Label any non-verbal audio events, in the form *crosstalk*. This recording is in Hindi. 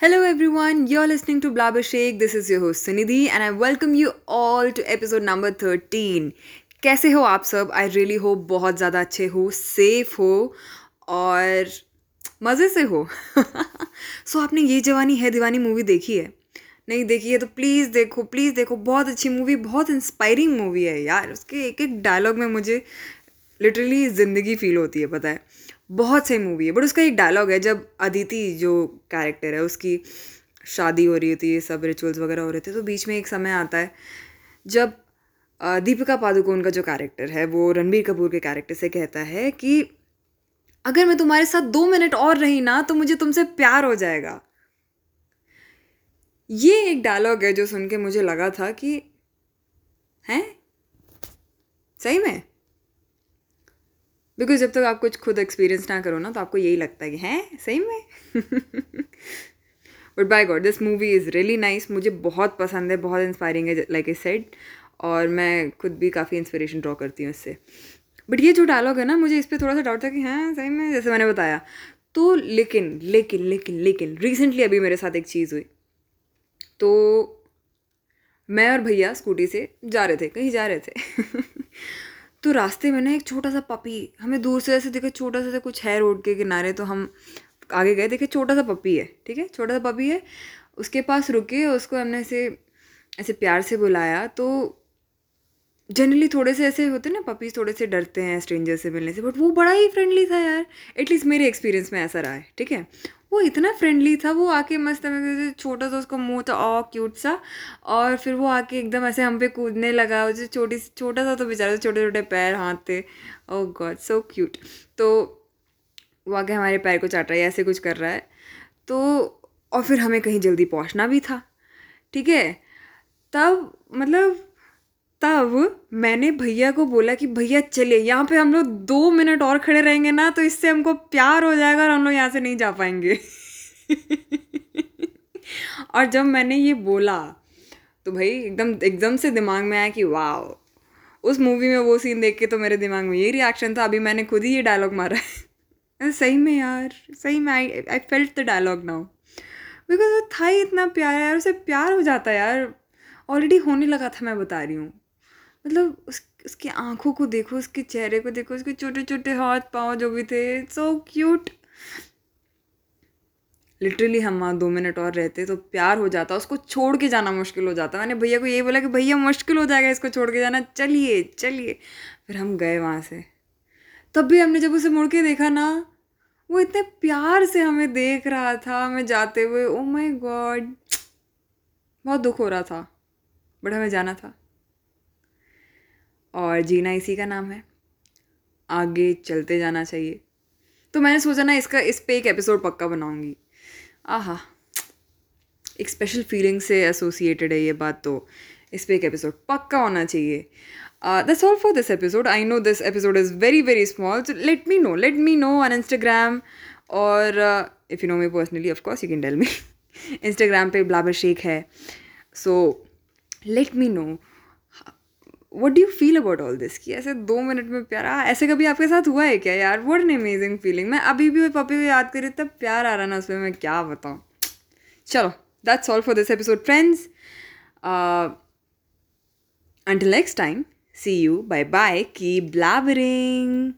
Hello everyone, you're listening to Blabber Shake. This is your host Sunidhi and I welcome you all to episode number 13. कैसे हो आप सब? आई रियली हो बहुत ज़्यादा अच्छे हो सेफ़ हो और मज़े से हो। सो *laughs* so, आपने ये जवानी है दीवानी मूवी देखी है? नहीं देखी है तो प्लीज़ देखो प्लीज़ देखो। बहुत अच्छी मूवी बहुत इंस्पायरिंग मूवी है यार। उसके एक एक डायलॉग में मुझे लिटरली ज़िंदगी फील होती है पता है। बहुत सही मूवी है बट उसका एक डायलॉग है, जब अदिति जो कैरेक्टर है, उसकी शादी हो रही होती है, सब रिचुअल्स वगैरह हो रहे थे तो बीच में एक समय आता है, जब दीपिका पादुकोण का जो कैरेक्टर है, वो रणबीर कपूर के कैरेक्टर से कहता है कि, अगर मैं तुम्हारे साथ दो मिनट और रही ना तो मुझे तुमसे प्यार हो जाएगा. ये एक डायलॉग है, जो सुन के मुझे लगा था कि, हैं? सही में? बिकॉज़ जब तक आप कुछ खुद एक्सपीरियंस ना करो ना तो आपको यही लगता है कि, हैं? सही में? But by god this movie is really nice मुझे बहुत पसंद है, बहुत इंस्पायरिंग है लाइक ए सेड और मैं खुद भी काफ़ी इंस्पिरेशन ड्रॉ करती हूँ इससे। बट ये जो डायलॉग है ना, मुझे इस पर थोड़ा सा डाउट था कि हाँ सही में? जैसे मैंने बताया। तो लेकिन लेकिन लेकिन लेकिन रिसेंटली अभी मेरे साथ एक चीज़ हुई। तो मैं और भैया स्कूटी से जा रहे थे, कहीं जा रहे थे। *laughs* तो रास्ते में ना एक छोटा सा पपी, हमें दूर से ऐसे दिखे छोटा सा कुछ है रोड के किनारे तो हम आगे गए देखे छोटा सा पपी है, ठीक है? छोटा सा पपी है, उसके पास रुके, उसको हमने ऐसे ऐसे प्यार से बुलाया तो जनरली थोड़े से ऐसे होते हैं ना पपीज़, थोड़े से डरते हैं स्ट्रेंजर से मिलने से बट वो बड़ा ही फ्रेंडली था यार एटलीस्ट मेरे एक्सपीरियंस में ऐसा रहा है, ठीक है? वो इतना फ्रेंडली था, वो आके मस्त हमें छोटा सा उसका मुँह था ऑ क्यूट सा। और फिर वो आके एकदम ऐसे हम पे कूदने लगा जो छोटी छोटा सा तो बेचारा छोटे छोटे पैर, हाथ थे। ओ गॉड सो क्यूट तो वो आके हमारे पैर को चाट रहा है, ऐसे कुछ कर रहा है। तो और फिर हमें कहीं जल्दी पहुँचना भी था। ठीक है? तब मतलब तब मैंने भैया को बोला कि भैया चलिए, यहाँ पे हम लोग दो मिनट और खड़े रहेंगे ना तो इससे हमको प्यार हो जाएगा और हम लोग यहाँ से नहीं जा पाएँगे। *laughs* और जब मैंने ये बोला तो भाई एकदम एकदम से दिमाग में आया कि वाह उस मूवी में वो सीन देख के तो मेरे दिमाग में ये रिएक्शन था, अभी मैंने खुद ही ये डायलॉग मारा। है *laughs* सही में यार, सही में I I felt the dialogue now because वो था ही इतना प्यार यार, उसे प्यार हो जाता है यार। ऑलरेडी होने लगा था, मैं बता रही हूँ। मतलब उस, उसकी आँखों को देखो, उसके चेहरे को देखो, उसके छोटे छोटे हाथ, पाँव जो भी थे सो क्यूट लिटरली हम वहाँ दो मिनट और रहते तो प्यार हो जाता, उसको छोड़ के जाना मुश्किल हो जाता। मैंने भैया को यही बोला कि भैया मुश्किल हो जाएगा इसको छोड़ के जाना, चलिए चलिए। फिर हम गए वहाँ से। तब भी हमने जब उसे मुड़ के देखा ना, वो इतने प्यार से हमें देख रहा था, हमें जाते हुए ओ माय गॉड बहुत दुख हो रहा था बट हमें जाना था। और जीना इसी का नाम है। आगे चलते जाना चाहिए। तो मैंने सोचा ना इसका, इस पे एक एपिसोड पक्का बनाऊँगी। आहा, एक स्पेशल फीलिंग से एसोसिएटेड है ये बात तो। इस पे एक एपिसोड पक्का होना चाहिए। That's all for this episode I know this episode is very very small so let me know let me know on Instagram और if you know me personally of course you can tell me Instagram पे ब्लाबर शेख है। So let me know what do feel about all this कि ऐसे दो मिनट में प्यार आ ऐसे कभी आपके साथ हुआ है क्या यार? वट एन अमेजिंग फीलिंग मैं अभी भी पपी को याद करी तब प्यार आ रहा ना उसमें, मैं क्या बताऊँ? चलो that's all for this episode friends until next time see you bye bye की blabbering.